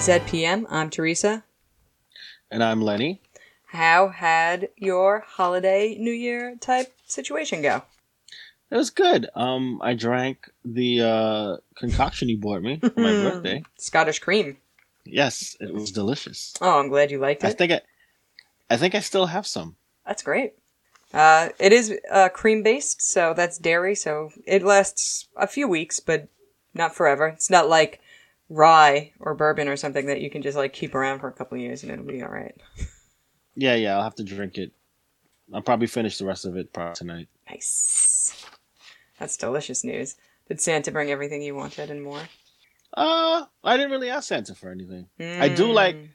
ZPM. I'm Teresa. And I'm Lenny. How had your holiday New Year type situation go? It was good. Um, I drank the uh, concoction you bought me for my birthday. Scottish cream. Yes, it was delicious. Oh, I'm glad you liked I it. think I, I think I still have some. That's great. Uh, it is uh, cream based, so that's dairy, so it lasts a few weeks, but not forever. It's not like rye or bourbon or something that you can just like keep around for a couple of years and it'll be all right. Yeah, yeah, I'll have to drink it. I'll probably finish the rest of it probably tonight. Nice. That's delicious news. Did Santa bring everything you wanted and more? Uh, I didn't really ask Santa for anything. I do like, Mm.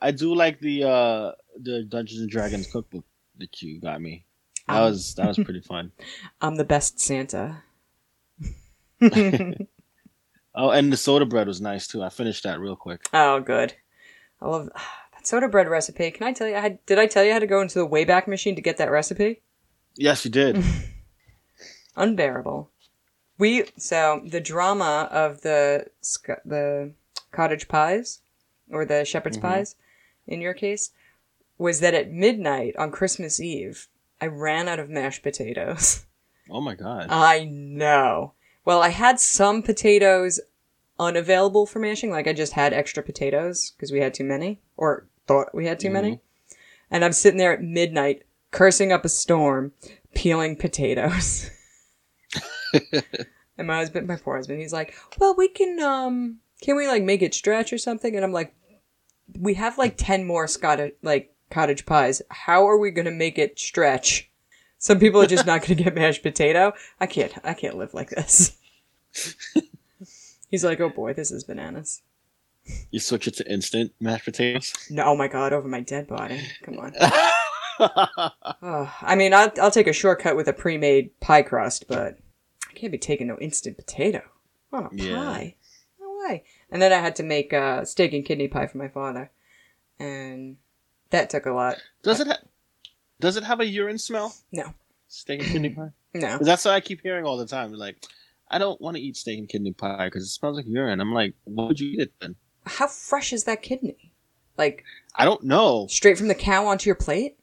I do like the uh the Dungeons and Dragons cookbook that you got me. That Um. was that was pretty fun. I'm the best Santa. Oh, and the soda bread was nice too. I finished that real quick. Oh, good. I love that soda bread recipe. Can I tell you? I had, did I tell you how to go into the Wayback Machine to get that recipe? Yes, you did. Unbearable. We so the drama of the the cottage pies or the shepherd's Mhm. pies, in your case, was that at midnight on Christmas Eve, I ran out of mashed potatoes. oh my god. I know. Well, I had some potatoes unavailable for mashing. Like I just had extra potatoes because we had too many, or thought we had too many. And I'm sitting there at midnight, cursing up a storm, peeling potatoes. and my husband, my poor husband, he's like, "Well, we can, um, can we like make it stretch or something?" And I'm like, "We have like ten more Scottish like cottage pies. How are we gonna make it stretch?" Some people are just not going to get mashed potato. I can't. I can't live like this. He's like, oh boy, this is bananas. You switch it to instant mashed potatoes. No, oh my god, over my dead body. Come on. Oh, I mean, I'll, I'll take a shortcut with a pre-made pie crust, but I can't be taking no instant potato on a Yeah. pie. No way. And then I had to make uh, steak and kidney pie for my father, and that took a lot. Does it ha- does it have a urine smell? No, Steak and kidney pie. No. That's what I keep hearing all the time. Like, I don't want to eat steak and kidney pie because it smells like urine. I'm like, what would you eat it then? How fresh is that kidney? Like I don't know. straight from the cow onto your plate?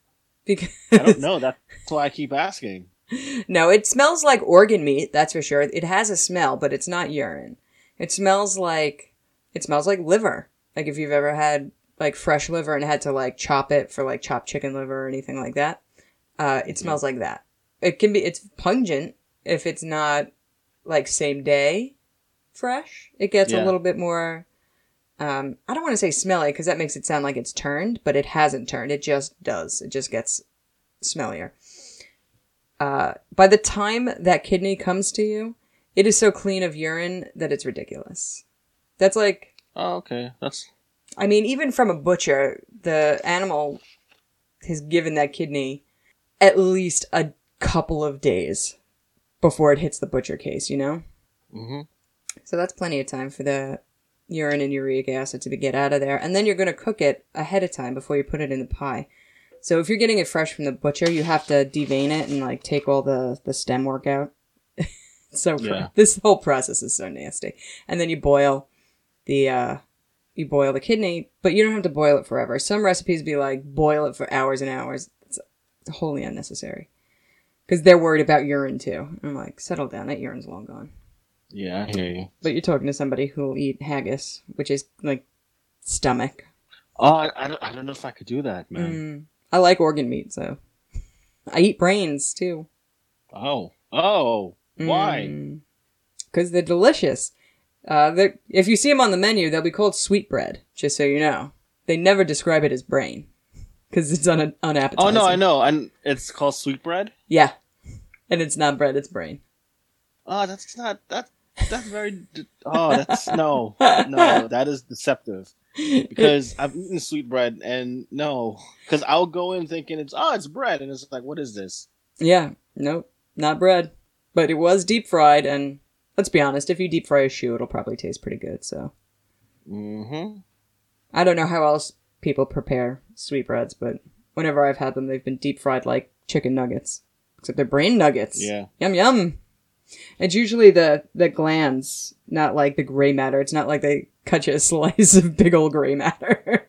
Because I don't know. That's why I keep asking. No, it smells like organ meat, that's for sure. It has a smell, but it's not urine. It smells like it smells like liver. Like if you've ever had like fresh liver and had to like chop it for like chopped chicken liver or anything like that. Uh, it smells like that. It can be it's pungent if it's not like same day fresh. It gets a little bit more um, I don't want to say smelly because that makes it sound like it's turned, but it hasn't turned. It just does. It just gets smellier uh, by the time that kidney comes to you, it is so clean of urine that it's ridiculous. That's like, Oh, okay. That's I mean, even from a butcher, the animal has given that kidney at least a couple of days before it hits the butcher case, you know? hmm So that's plenty of time for the urine and uric acid to get out of there. And then you're going to cook it ahead of time before you put it in the pie. So if you're getting it fresh from the butcher, you have to devein it and like take all the, the stem work out. so Yeah. this whole process is so nasty. And then you boil the, uh, you boil the kidney, but you don't have to boil it forever. Some recipes be like boil it for hours and hours. It's wholly unnecessary. Because they're worried about urine too. I'm like, settle down. That urine's long gone. yeah. I hear you. But you're talking to somebody who will eat haggis, which is like stomach. Oh, I, I, don't, I don't know if I could do that, man. Mm. I like organ meat, so I eat brains too. Oh, oh, why? Because they're delicious. Uh, if you see them on the menu, they'll be called sweetbread. Just so you know, they never describe it as brain because it's un- unappetizing. Oh no, I know, and it's called sweetbread. Yeah, and it's not bread; it's brain. Oh, that's not that. That's very. d- Oh, that's no, no. That is deceptive because I've eaten sweetbread and no, because I'll go in thinking it's oh it's bread and it's like what is this? Yeah, nope, not bread. But it was deep fried, and let's be honest, if you deep fry a shoe, it'll probably taste pretty good. So Mm-hmm. I don't know how else people prepare sweetbreads, but whenever I've had them, they've been deep fried like chicken nuggets, except they're brain nuggets. Yeah. Yum yum. It's usually the the glands, not like the gray matter. It's not like they cut you a slice of big old gray matter.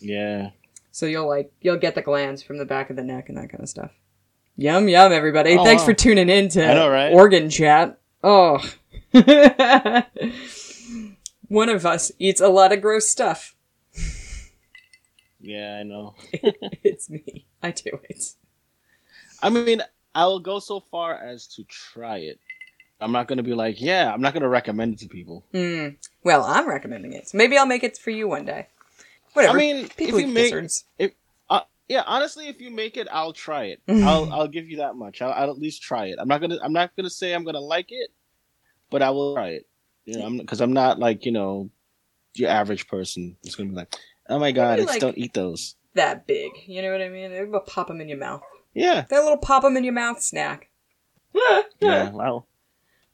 Yeah. so you'll like you'll get the glands from the back of the neck and that kind of stuff. Yum yum, everybody! Oh, Thanks wow. for tuning in to know, right? Organ Chat. Oh, one of us eats a lot of gross stuff. Yeah, I know. it's me. I do it. I mean, I will go so far as to try it. I'm not gonna be like, yeah, I'm not gonna recommend it to people. Mm. Well, I'm recommending it. So maybe I'll make it for you one day. Whatever. I mean, people if you make, gizzards. Yeah, honestly, if you make it, I'll try it. I'll, I'll give you that much. I'll, I'll at least try it. I'm not gonna, I'm not gonna say I'm gonna like it, but I will try it. You know, because I'm, not like you know, your average person. It's gonna be like, oh my god, it's like- don't eat those. that big. You know what I mean? They'll pop them in your mouth. Yeah, That little pop them in your mouth snack. yeah. Well,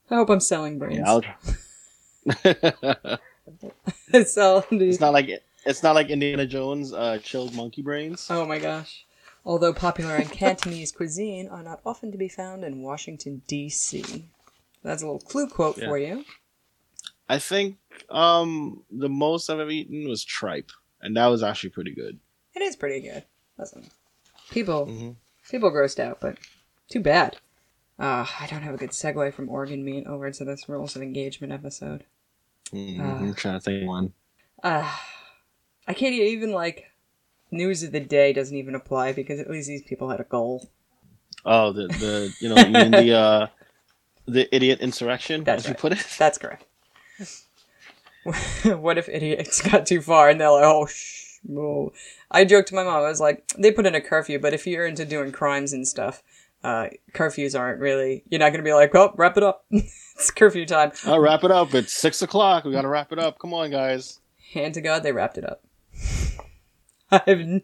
I hope I'm selling brains. yeah, I'll try. It's not like it's not like Indiana Jones, uh, chilled monkey brains. Oh my gosh. Although popular in Cantonese cuisine, are not often to be found in Washington, D.C. That's a little clue quote Yeah. for you. I think um the most I've ever eaten was tripe, and that was actually pretty good. It is pretty good. Listen, people Mhm. people grossed out, but too bad. Uh, I don't have a good segue from organ meat over to this rules of engagement episode. Mhm. Ah. I'm trying to think of one. Uh, I can't even like news of the day doesn't even apply because at least these people had a goal. Oh, the the you know you mean the uh the idiot insurrection That's as you put it. That's correct. what if idiots got too far and they're like, oh, shh, whoa. I joked to my mom, I was like, they put in a curfew, but if you're into doing crimes and stuff, uh, curfews aren't really, you're not going to be like, oh, wrap it up. it's curfew time. I'll wrap it up. It's six o'clock. We gotta wrap it up. Come on, guys. Hand to God, they wrapped it up. I've n-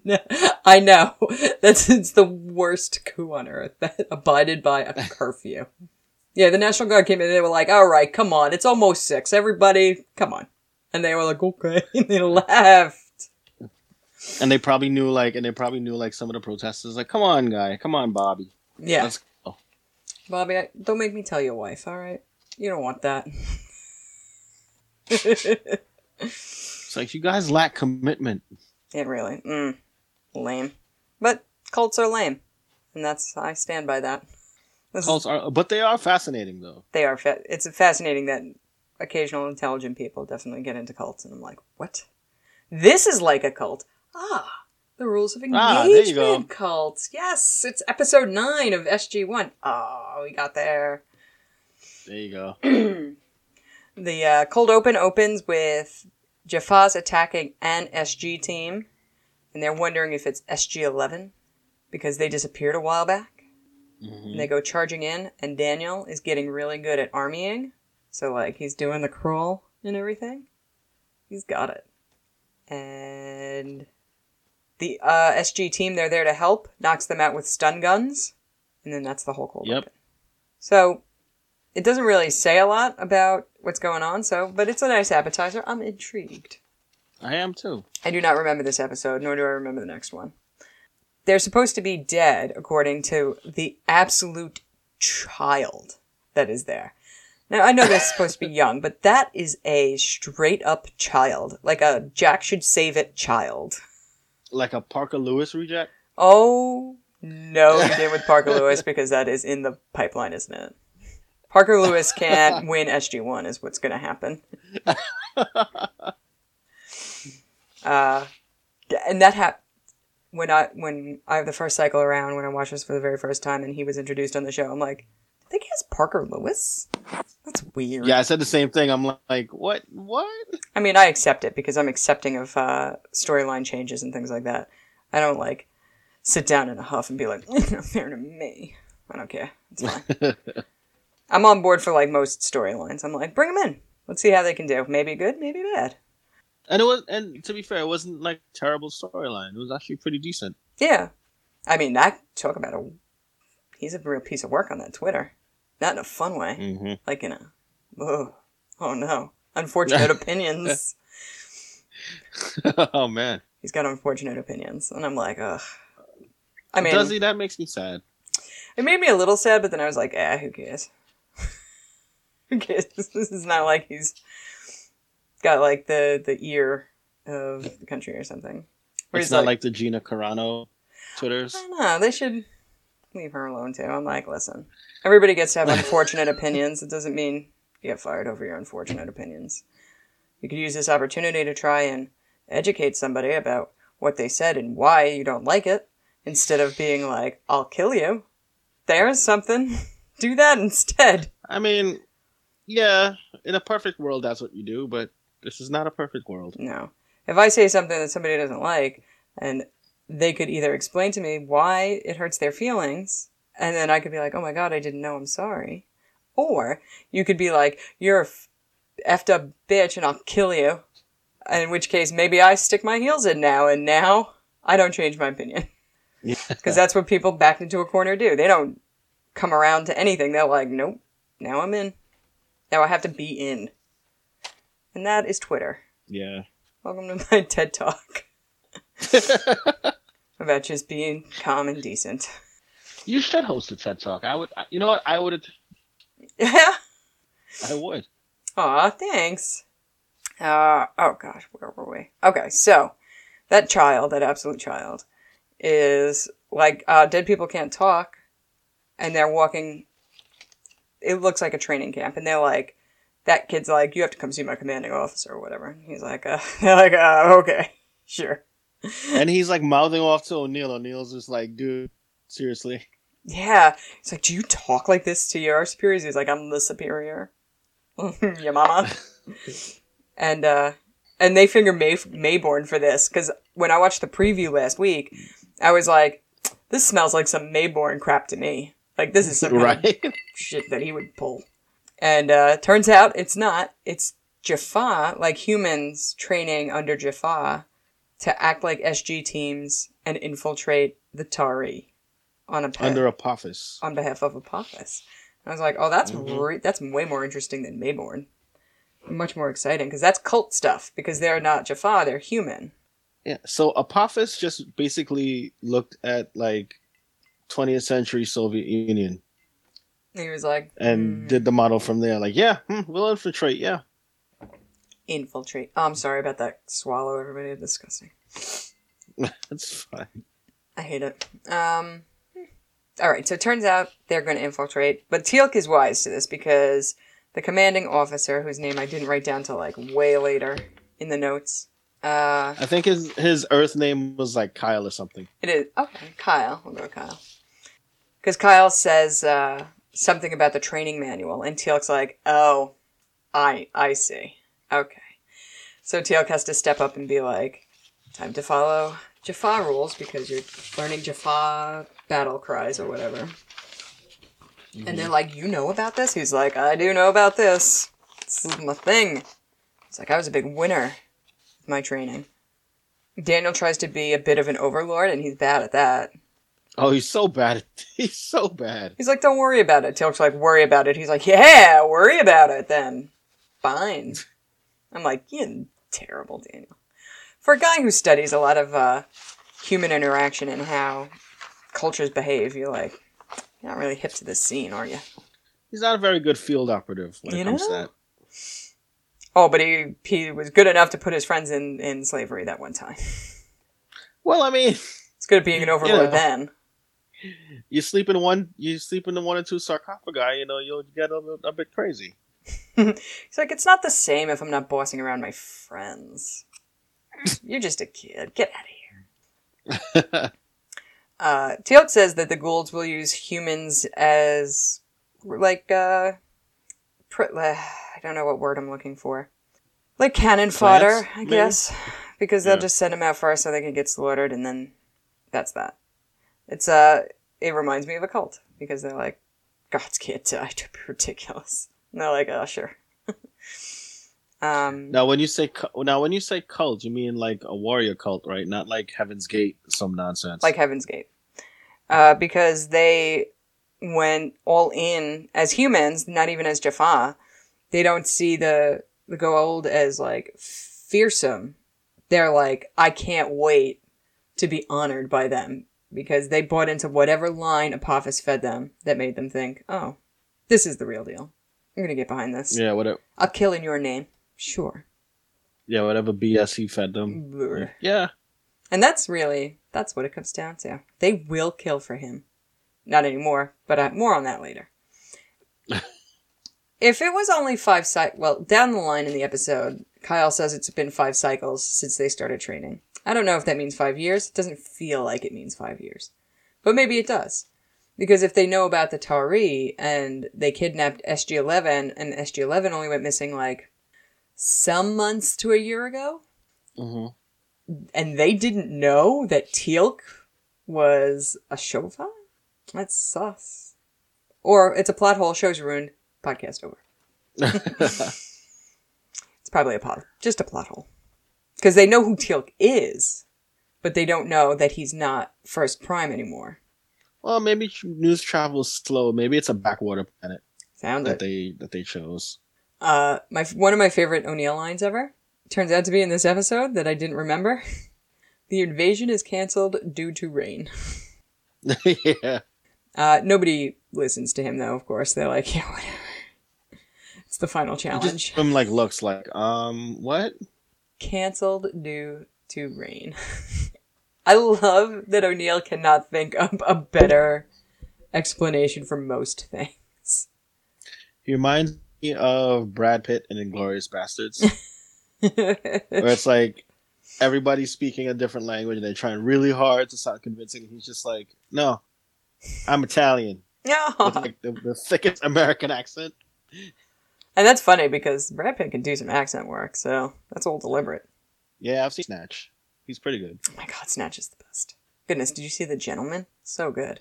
I know that's it's the worst coup on earth that abided by a curfew. Yeah, the National Guard came in. They were like, "All right, come on, it's almost six. Everybody, come on," and they were like, "Okay," and they laughed. And they probably knew like, and they probably knew like some of the protesters like, come on, guy, come on, Bobby. Yeah, Let's go. Bobby, I, don't make me tell your wife. All right, you don't want that. It's like you guys lack commitment. It really, mm, lame. But cults are lame, and that's I stand by that. This is- Cults are, but they are fascinating though. they are fa- it's fascinating that occasional intelligent people definitely get into cults and i'm like what this is like a cult ah the rules of Ah, engagement go. cults yes it's episode 9 of sg1 oh we got there There you go. the uh, cold open opens with Jaffas attacking an sg team and they're wondering if it's sg11 because they disappeared a while back Mhm. and they go charging in, and Daniel is getting really good at armying. So, like, he's doing the crawl and everything. He's got it. And the uh, SG team, they're there to help, knocks them out with stun guns, and then that's the whole cold Yep. So, it doesn't really say a lot about what's going on, so, but it's a nice appetizer. I'm intrigued. I am too. I do not remember this episode, nor do I remember the next one. They're supposed to be dead, according to the absolute child that is there. Now, I know they're supposed to be young, but that is a straight up child. Like a Jack should save it child. Like a Parker Lewis reject. Oh, no, you did with Parker Lewis because that is in the pipeline, isn't it? Parker Lewis can't win SG1, is what's going to happen. Uh, and that happened when I when I have the first cycle around when I watched this for the very first time and he was introduced on the show. I'm like, I think he has Parker Lewis. That's weird. Yeah, I said the same thing. I'm like, what? What? I mean, I accept it because I'm accepting of uh, storyline changes and things like that. I don't like sit down in a huff and be like, fair to me. I don't care. It's fine. I'm on board for like most storylines. I'm like, bring them in. Let's see how they can do. Maybe good, maybe bad. And it was, and to be fair, it wasn't like terrible storyline. It was actually pretty decent. Yeah. I mean, that talk about a. He's a real piece of work on that Twitter. Not in a fun way. hmm Like in a. Oh, oh no. Unfortunate opinions. oh man, He's got unfortunate opinions. And I'm like, ugh. I mean, does he? That makes me sad. it made me a little sad, but then I was like, eh, who cares? This is not like he's got like the the ear of the country or something. Where It's not like, the Gina Carano I Twitters. don't know. They should leave her alone too. I'm like, listen, everybody gets to have unfortunate opinions. It doesn't mean you get fired over your unfortunate opinions. You could use this opportunity to try and educate somebody about what they said and why you don't like it, instead of being like, "I'll kill you." There's something. Do that instead. I mean, yeah, in a perfect world, that's what you do, but this is not a perfect world. No. If I say something that somebody doesn't like, and they could either explain to me why it hurts their feelings, and then I could be like, oh my god, I didn't know, I'm sorry. Or you could be like, you're a f- effed up bitch and I'll kill you. In which case, maybe I stick my heels in now, and now I don't change my opinion. Yeah. Because that's what people backed into a corner do. They don't come around to anything. They're like, nope, now I'm in. Now I have to be in. And that is Twitter. Yeah. Welcome to my TED Talk about just being calm and decent. You should host a TED Talk. I would. You know what? I would. Yeah. I would. Aw, thanks. Uh, oh gosh, where were we? Okay, so that child, that absolute child, is like, uh, dead people can't talk, and they're walking. It looks like a training camp, and they're like, that kid's like, you have to come see my commanding officer or whatever. And he's like, uh, they're like, uh, okay, sure. And he's like mouthing off to O'Neill. O'Neill's just like, dude, seriously. Yeah. He's like, do you talk like this to your superiors? He's like, I'm the superior. your mama. and, uh, and they finger May- Maybourne for this, because when I watched the preview last week, I was like, this smells like some Maybourne crap to me. Like, this is some kind of shit that he would pull. And, uh, turns out it's not. It's Jaffa, like humans training under Jaffa to act like SG teams and infiltrate the Tau'ri on a Under Apophis. on behalf of Apophis. I was like, oh, that's Mhm. re- that's way more interesting than Maybourne. Much more exciting because that's cult stuff. Because they're not Jaffa, they're human. Yeah. So Apophis just basically looked at like 20th century Soviet Union he was like, and "Hmm, did the model from there. Like, yeah, hmm, we'll infiltrate. Yeah. infiltrate. Oh, I'm sorry about that swallow. Everybody, disgusting. That's fine. I hate it. Um, all right, so it turns out they're going to infiltrate, but Teal'c is wise to this because the commanding officer, whose name I didn't write down till like way later in the notes, uh, I think his his Earth name was like Kyle or something. It is okay. Kyle, we'll go Kyle. Because Kyle says uh, something about the training manual, and Teal'c's like, "Oh, I I see. Okay." So Teal'c has to step up and be like, "Time to follow Jaffa rules because you're learning Jaffa battle cries or whatever." And they're like, "You know about this?" He's like, "I do know about this. This is my thing." It's like I was a big winner with my training. Daniel tries to be a bit of an overlord, and he's bad at that. Oh, he's so bad. He's so bad. He's like, don't worry about it. Teal'c's like, worry about it. He's like, yeah, worry about it then. Fine. I'm like, you terrible, Daniel. For a guy who studies a lot of uh, human interaction and how cultures behave, you're like, you're not really hip to this scene, are you? He's not a very good field operative when You it comes know? to that. Oh, but he he was good enough to put his friends in, in slavery that one time. Well, I mean, It's good at being an overlord know. then. You sleep in one, you sleep in the one or two sarcophagi, you know, you'll get a, a bit crazy. He's like, it's not the same if I'm not bossing around my friends. You're just a kid. Get out of here. Uh, Teal'c says that the Goa'ulds will use humans as, like, uh, pr- uh, I don't know what word I'm looking for. Like cannon fodder, Plants, I maybe? guess. Because they'll Yeah. just send them out first so they can get slaughtered, and then that's that. It's, uh, it reminds me of a cult. Because they're like, gods can't die. It'd be ridiculous. And they're like, oh, sure. um, now, when you say cu- now when you say cult, you mean like a warrior cult, right? Not like Heaven's Gate, some nonsense. like Heaven's Gate. Uh, because they went all in as humans, not even as Jaffa. They don't see the the Goa'uld as like fearsome. They're like, I can't wait to be honored by them because they bought into whatever line Apophis fed them that made them think, oh, this is the real deal. I'm gonna get behind this. yeah, whatever. I'll kill in your name. Sure. Yeah, whatever BS he fed them. Brr. Yeah. And that's really that's what it comes down to. They will kill for him. Not anymore, but uh, more on that later. if it was only five cycles, well, down the line in the episode, Kyle says it's been five cycles since they started training. I don't know if that means five years. It doesn't feel like it means five years, but maybe it does. Because if they know about the Tau'ri and they kidnapped SG Eleven, and SG Eleven only went missing like some months to a year ago, hmm and they didn't know that Teal'c was a shol'va? That's sus. Or it's a plot hole, show's ruined, podcast over. It's probably a plot, just a plot hole. Because they know who Teal'c is, but they don't know that he's not First Prime anymore. well, maybe news travels slow. Maybe it's a backwater planet Found that it. they that they chose. Uh, my one of my favorite O'Neill lines ever turns out to be in this episode that I didn't remember. the invasion is canceled due to rain. yeah. Uh, nobody listens to him though. Of course, they're like, yeah, whatever. It's the final challenge. Him like looks like um what? Cancelled due to rain. I love that O'Neill cannot think of a better explanation for most things. He reminds me of Brad Pitt in Inglourious Basterds, where it's like everybody's speaking a different language and they're trying really hard to sound convincing. And he's just like, "No, I'm Italian," no, with like the, the thickest American accent. And that's funny because Brad Pitt can do some accent work, so that's all deliberate. Yeah, I've seen Snatch. He's pretty good. Oh my god, Snatch is the best. Goodness, did you see The Gentleman? So good.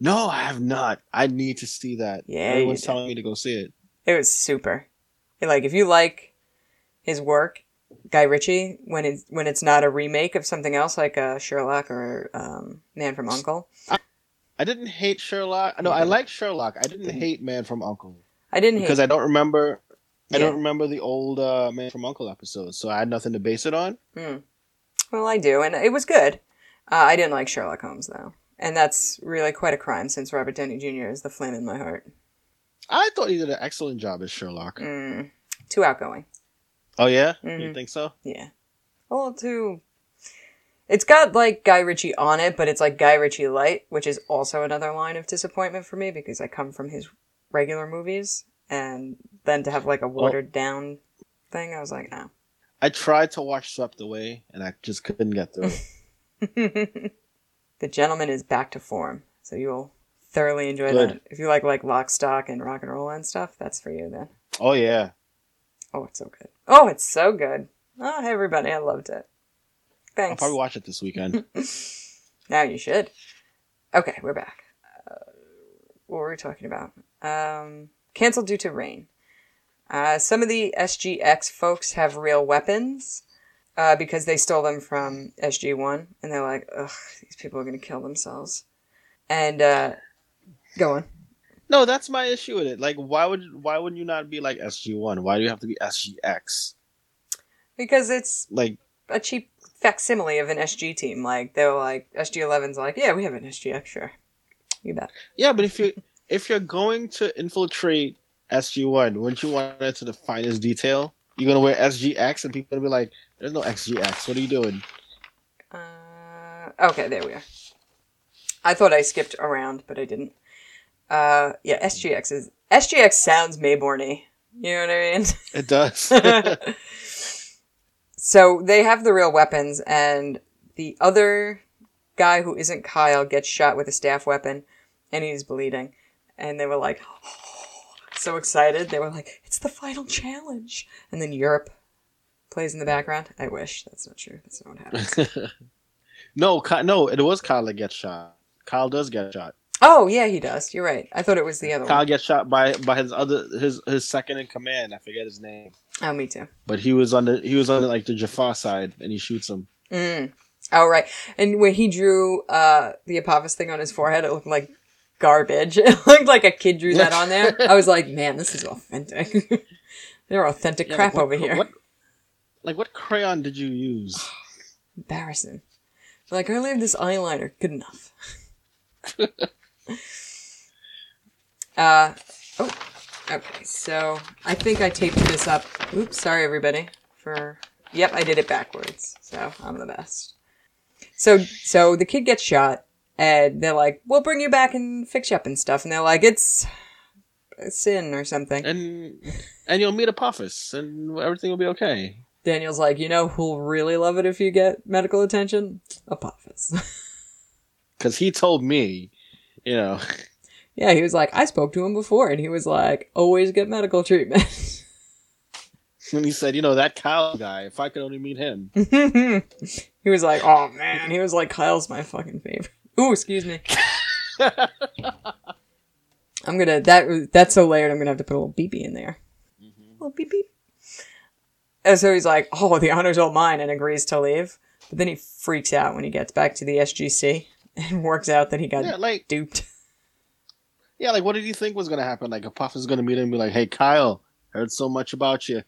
No, I have not. I need to see that. Yeah, everyone's telling me to go see it. It was super. Like if you like his work, Guy Ritchie, when it's when it's not a remake of something else like uh, Sherlock or um, Man from Uncle, I didn't hate Sherlock. No, I like Sherlock. I didn't hate Man from Uncle I didn't because I don't remember. I don't remember the old uh, Man from Uncle episodes, so I had nothing to base it on. Well, I do, and it was good. Uh, I didn't like Sherlock Holmes though, and that's really quite a crime since Robert Downey Jr. is the flame in my heart. I thought he did an excellent job as Sherlock. Mm, too outgoing. Oh yeah, you Mhm. think so? Yeah. A little too. It's got like Guy Ritchie on it, but it's like Guy Ritchie light, which is also another line of disappointment for me because I come from his regular movies, and then to have like a watered down thing, I was like, no. I tried to watch Swept Away, and I just couldn't get through. it. the gentleman is back to form, so you'll thoroughly enjoy Good. that. If you like like lock, stock, and rock and roll and stuff, that's for you then. oh yeah, Oh, it's so good. Oh, it's so good. Oh, hey, everybody, I loved it. Thanks. I'll probably watch it this weekend. Now you should. Okay, we're back. Uh, what were we talking about? Um, canceled due to rain. Uh, some of the SGX folks have real weapons uh, because they stole them from SG1, and they're like, ugh, these people are going to kill themselves. And, uh, go on. no, that's my issue with it. Like, why would why would you not be like SG One? Why do you have to be SGX? Because it's Like, a cheap facsimile of an SG team. Like, they were like, SG11's like, yeah, we have an SGX, sure. You bet. yeah, but if you if you're going to infiltrate SG One, wouldn't you want it to the finest detail? You're gonna wear SGX, and people gonna be like, "There's no XGX. What are you doing?" Uh, okay, there we are. I thought I skipped around, but I didn't. Uh, yeah, SGX is SGX sounds Mayborny. You know what I mean? It does. so they have the real weapons, and the other guy who isn't Kyle gets shot with a staff weapon, and he's bleeding. And they were like, so excited. They were like, "It's the final challenge!" And then Europe plays in the background. I wish that's not true. That's not what happens. no, Ky- no, it was Kyle that gets shot. Kyle does get shot. oh yeah, he does. You're right. I thought it was the other Kyle one. gets shot by by his other his his second in command. I forget his name, Oh, me too. but he was on the he was on like the Jaffa side, and he shoots him. Mm. Oh right. And when he drew uh the Apophis thing on his forehead, it looked like garbage. It looked like a kid drew that on there. I was like, man, this is authentic. They're authentic Yeah, crap like, over here. What, like what crayon did you use? Embarrassing. Like I only have this eyeliner. Good enough. uh oh. Okay, so I think I taped this up. Oops, sorry everybody for. Yep, I did it backwards, so I'm the best. So, so the kid gets shot, and they're like, "We'll bring you back and fix you up and stuff," and they're like, "It's a sin or something." And and you'll meet Apophis, and everything will be okay. Daniel's like, "You know who'll really love it if you get medical attention? Apophis." Because he told me, you know, yeah, he was like, "I spoke to him before, and he was like, always get medical treatment." and he said, you know, that Kyle guy, if I could only meet him. he was like, "Oh man," he was like, "Kyle's my fucking favorite." Ooh, excuse me. I'm gonna that that's so layered. I'm gonna have to put a little beepy in there. Mm-hmm. little beep beep. And so he's like, "Oh, the honor's all mine," and agrees to leave. But then he freaks out when he gets back to the SGC and works out that he got Yeah, like duped. yeah, like what did you think was gonna happen? Like Puff is gonna meet him and be like, Hey Kyle, heard so much about you.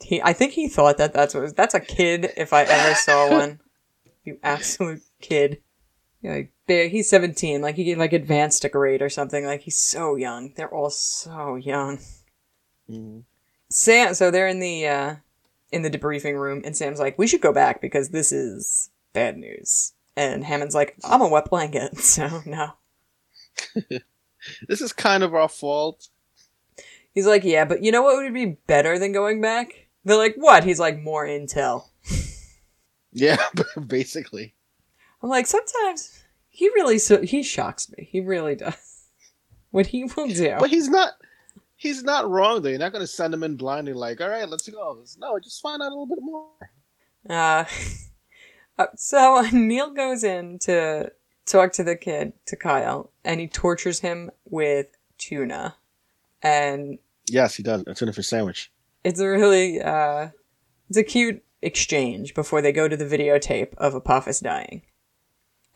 He, I think he thought that that's what was, that's a kid if I ever saw one. You absolute kid. Yeah, like, big. He's seventeen. Like he get like advanced a grade or something. Like he's so young. They're all so young. Mhm. Sam. So they're in the uh, in the debriefing room, and Sam's like, "We should go back because this is bad news." And Hammond's like, "I'm a wet blanket, so no." This is kind of our fault. He's like, "Yeah, but you know what would be better than going back?" They're like, "What?" He's like, "More intel." Yeah, basically. I'm like, sometimes he really so he shocks me. He really does. What he will do. But he's not he's not wrong though. You're not gonna send him in blindly like, all right, let's go. No, just find out a little bit more. Uh, uh, so Neil goes in to talk to the kid, to Kyle, and he tortures him with tuna. And Yes, he does. A tuna fish sandwich. it's a really, uh, it's a cute exchange before they go to the videotape of Apophis dying.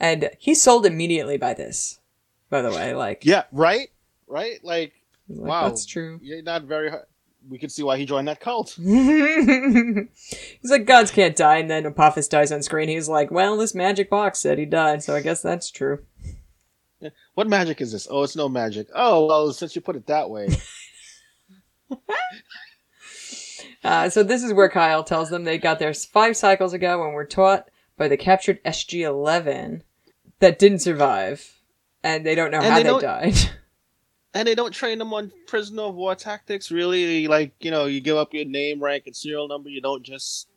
And he's sold immediately by this, by the way. Like, Yeah, right? Right? Like, like, wow. that's true. you're not very hard. We could see why he joined that cult. He's like, gods can't die, and then Apophis dies on screen. He's like, well, this magic box said he died, so I guess that's true. What magic is this? Oh, it's no magic. Oh, well, since you put it that way. Uh, so this is where Kyle tells them they got there five cycles ago and were taught by the captured SG-11 that didn't survive, and they don't know And how they they, died. and they don't train them on prisoner of war tactics, really. Like, you know, you give up your name, rank, and serial number. You don't just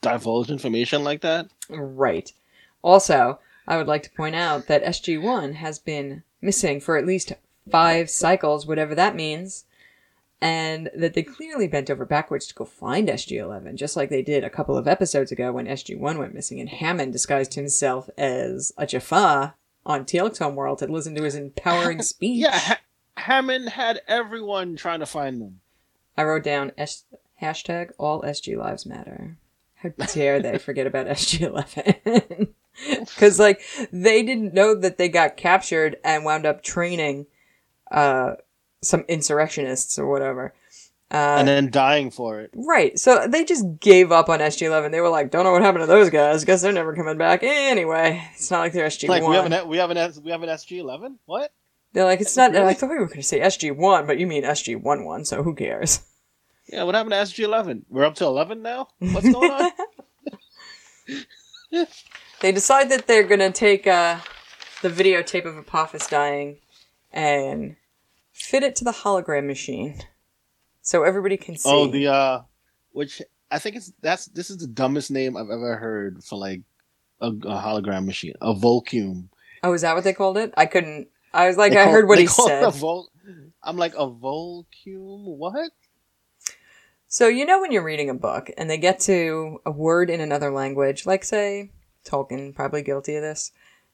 divulge information like that. right. Also, I would like to point out that SG-1 has been missing for at least five cycles, whatever that means. And that they clearly bent over backwards to go find SG-11, just like they did a couple of episodes ago when SG-1 went missing and Hammond disguised himself as a Jaffa on Teal'c's homeworld to listen to his empowering speech. Yeah, ha- Hammond had everyone trying to find them. I wrote down S- hashtag all SG lives matter. How dare they forget about SG-11? Because, like, they didn't know that they got captured and wound up training uh, some insurrectionists or whatever. Uh, and then dying for it. right. So they just gave up on SG-11. They were like, don't know what happened to those guys. Guess they're never coming back. Anyway, it's not like they're SG-1. Like we have an we have an we have an SG eleven. What? they're like, it's not, Really? I thought we were going to say SG-1, but you mean SG-11, so who cares? Yeah, what happened to SG eleven? We're up to eleven now. What's going on? They decide that they're gonna take uh, the videotape of Apophis dying and fit it to the hologram machine, so everybody can see. oh, the uh, which I think it's that's this is the dumbest name I've ever heard for like a, a hologram machine, a Volcume. oh, is that what they called it? I couldn't. I was like, They I call- heard what he said. Vol- I'm like a Volcume. What? so you know when you're reading a book and they get to a word in another language, like say Tolkien, probably guilty of this,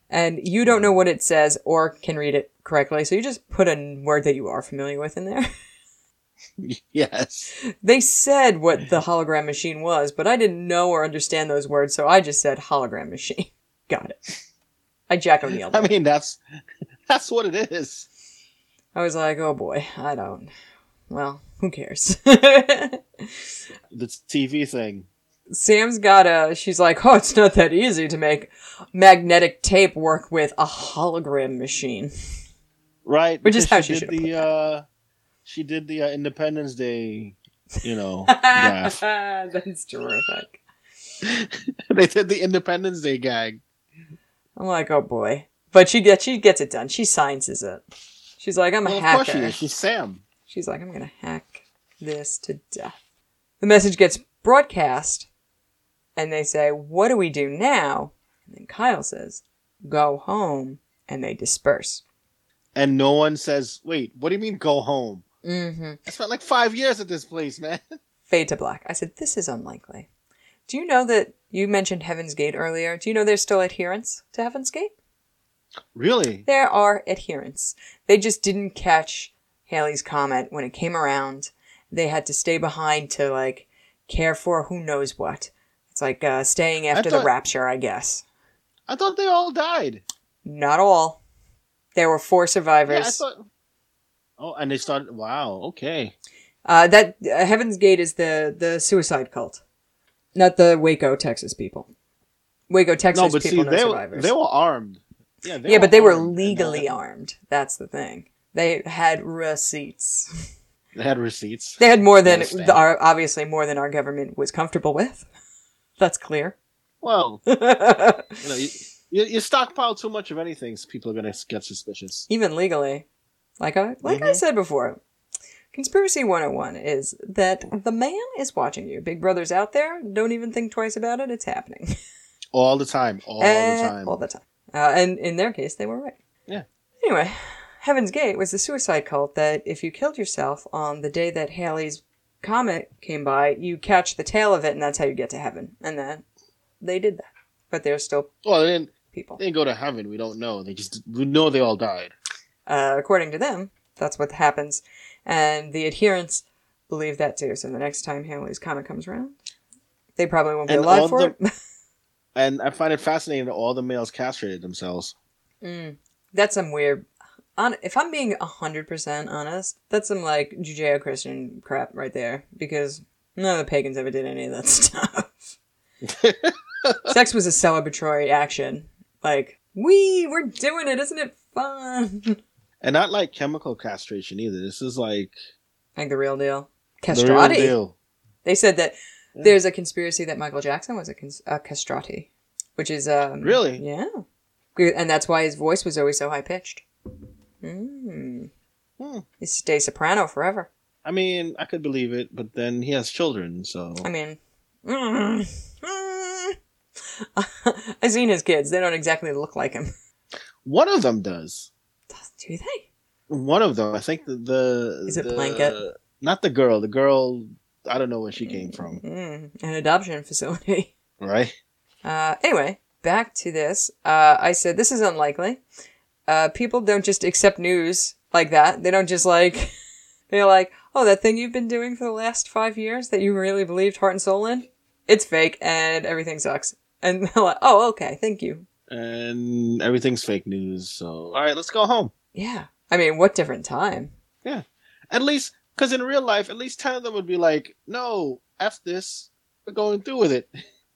and you don't know what it says or can read it correctly, so you just put a word that you are familiar with in there. Yes. They said what the hologram machine was, but I didn't know or understand those words, so I just said hologram machine. Got it. I Jack O'Neill. I mean that's that's what it is. I was like, oh boy, I don't. Well, who cares? The TV thing. Sam's got a. She's like, oh, it's not that easy to make magnetic tape work with a hologram machine. Right. Which is how she did the uh she did the uh, Independence Day you know. That's terrific. they did the Independence Day gag. I'm like, oh boy. But she gets she gets it done. She sciences it. She's like, I'm a Well, of hacker. course she is. She's Sam. She's like, I'm gonna hack this to death. The message gets broadcast, and they say, What do we do now? And then Kyle says, Go home, and they disperse. And no one says, wait, what do you mean go home? Mm-hmm. I spent like five years at this place, man. Fade to black. I said, This is unlikely. Do you know that you mentioned Heaven's Gate earlier? Do you know there's still adherents to Heaven's Gate? really? There are adherents. They just didn't catch Halley's comet when it came around. They had to stay behind to like care for who knows what. It's like uh, staying after the rapture, I guess. I thought they all died. Not all. There were four Yeah, survivors. thought. Oh, and they started. Wow. Okay. uh, that uh, Heaven's Gate is the the suicide cult, not the Waco, Texas people. Waco, Texas no, but people, see, no they survivors. they were armed. Yeah, yeah, but they were legally armed. That's the thing. They had receipts. They had receipts. They had more than the, our, obviously more than our government was comfortable with. That's clear. Well, you know, you, you, stockpile too much of anything, so people are gonna get suspicious. Even legally, like I like I Mhm. said before, conspiracy 101 is that the man is watching you. Big Brother's out there. Don't even think twice about it. It's happening All the time. All Eh, the time. All the time. Uh, and in their case, they were right. Yeah. Anyway, Heaven's Gate was the suicide cult that if you killed yourself on the day that Halley's comet came by, you catch the tail of it, and that's how you get to heaven. And then they did that, but there's still well, they didn't, people. they go to heaven. We don't know. They just we know they all died. Uh, according to them, that's what happens, and the adherents believe that too. So the next time Halley's comet comes around, they probably won't be And alive for the- it. And I find it fascinating that all the males castrated themselves. Mm, that's some weird. On, if I'm being hundred percent honest, that's some like Judeo-Christian crap right there. Because none of the pagans ever did any of that stuff. Sex was a celebratory action. Like we, we're doing it, isn't it fun? And not like chemical castration either. This is like like the real deal. the real Castrati. deal. They said that Yeah. there's a conspiracy that Michael Jackson was a, cons- a castrati, which is um Really? yeah, and that's why his voice was always so high pitched. Mm. Hmm. He stay soprano forever. I mean, I could believe it, but then he has children, so I mean, mm. I've seen his kids. They don't exactly look like him. one of them does. Do they? One of them, I think the, the Is it the- Blanket? Not the girl. The girl, I don't know where she came from. Mm, an adoption facility. Right? Uh, anyway, back to this. Uh, I said this is unlikely. Uh, people don't just accept news like that. They don't just like, they're like, oh, that thing you've been doing for the last five years that you really believed heart and soul in, it's fake and everything sucks. And they're like, oh, okay, thank you. And everything's fake news. So, all right, let's go home. Yeah. I mean, what different time? Yeah. At least, because in real life, at least ten of them would be like, "No, f this. We're going through with it."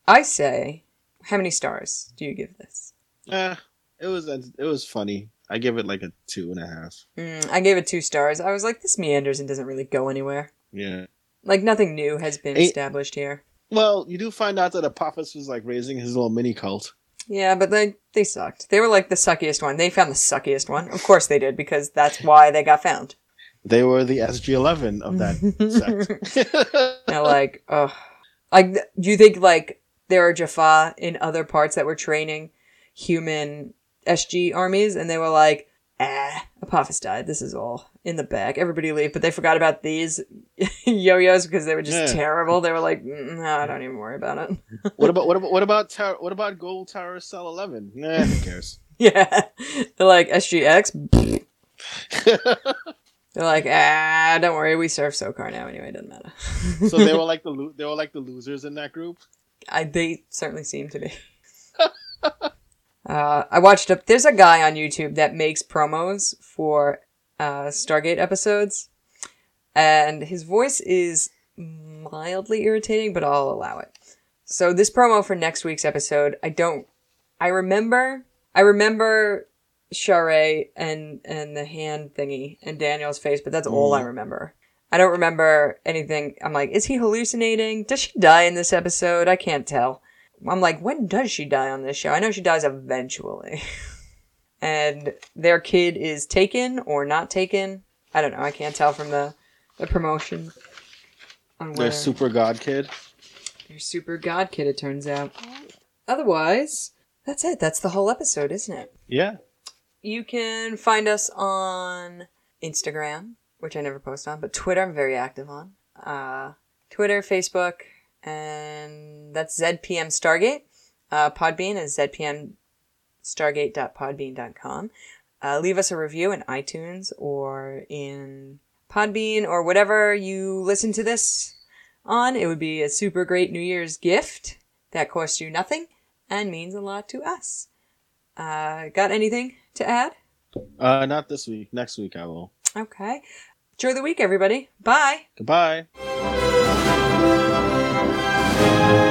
I say, how many stars do you give this? Eh, it was it was funny. I give it like a two and a half. Mm, I gave it two stars. I was like, this meanders and doesn't really go anywhere. Yeah. Like, nothing new has been Eight- established here. Well, you do find out that Apophis was like raising his little mini cult. Yeah, but they they sucked. They were like the suckiest one. They found the suckiest one. Of course they did because that's why they got found. They were the SG11 of that sect. They're like, oh, like do you think like there are Jaffa in other parts that were training human SG armies, and they were like, ah, Apophis died. This is all in the bag. Everybody leave. But they forgot about these yo-yos because they were just Yeah. terrible. They were like, mm, no, don't even worry about it. what about what about what about Tower, what about Gold Tower Cell 11? Nah, who cares? yeah, they're like SGX. They're like, ah, don't worry, we serve Sokar now anyway. Doesn't matter. so they were like the lo- they were like the losers in that group. I, they certainly seem to be. Uh, I watched a. There's a guy on YouTube that makes promos for uh, Stargate episodes, and his voice is mildly irritating, but I'll allow it. So this promo for next week's episode, I don't. I remember. I remember Sha're and and the hand thingy and Daniel's face, but that's all I remember. I don't remember anything. I'm like, is he hallucinating? Does she die in this episode? I can't tell. I'm like, when does she die on this show? I know she dies eventually. and their kid is taken or not taken. I don't know. I can't tell from the, the promotion. On Their super god kid. Their super god kid, it turns out. Otherwise, that's it. That's the whole episode, isn't it? Yeah. You can find us on Instagram, which I never post on, but Twitter I'm very active on. Uh, Twitter, Facebook, and that's ZPM Stargate. Uh, Podbean is zpmstargate.podbean.com. Uh, leave us a review in iTunes or in Podbean or whatever you listen to this on. It would be a super great New Year's gift that costs you nothing and means a lot to us. Uh, got anything to add? Uh, not this week. Next week I will. Okay. Enjoy the week, everybody. Bye. Goodbye. Thank you.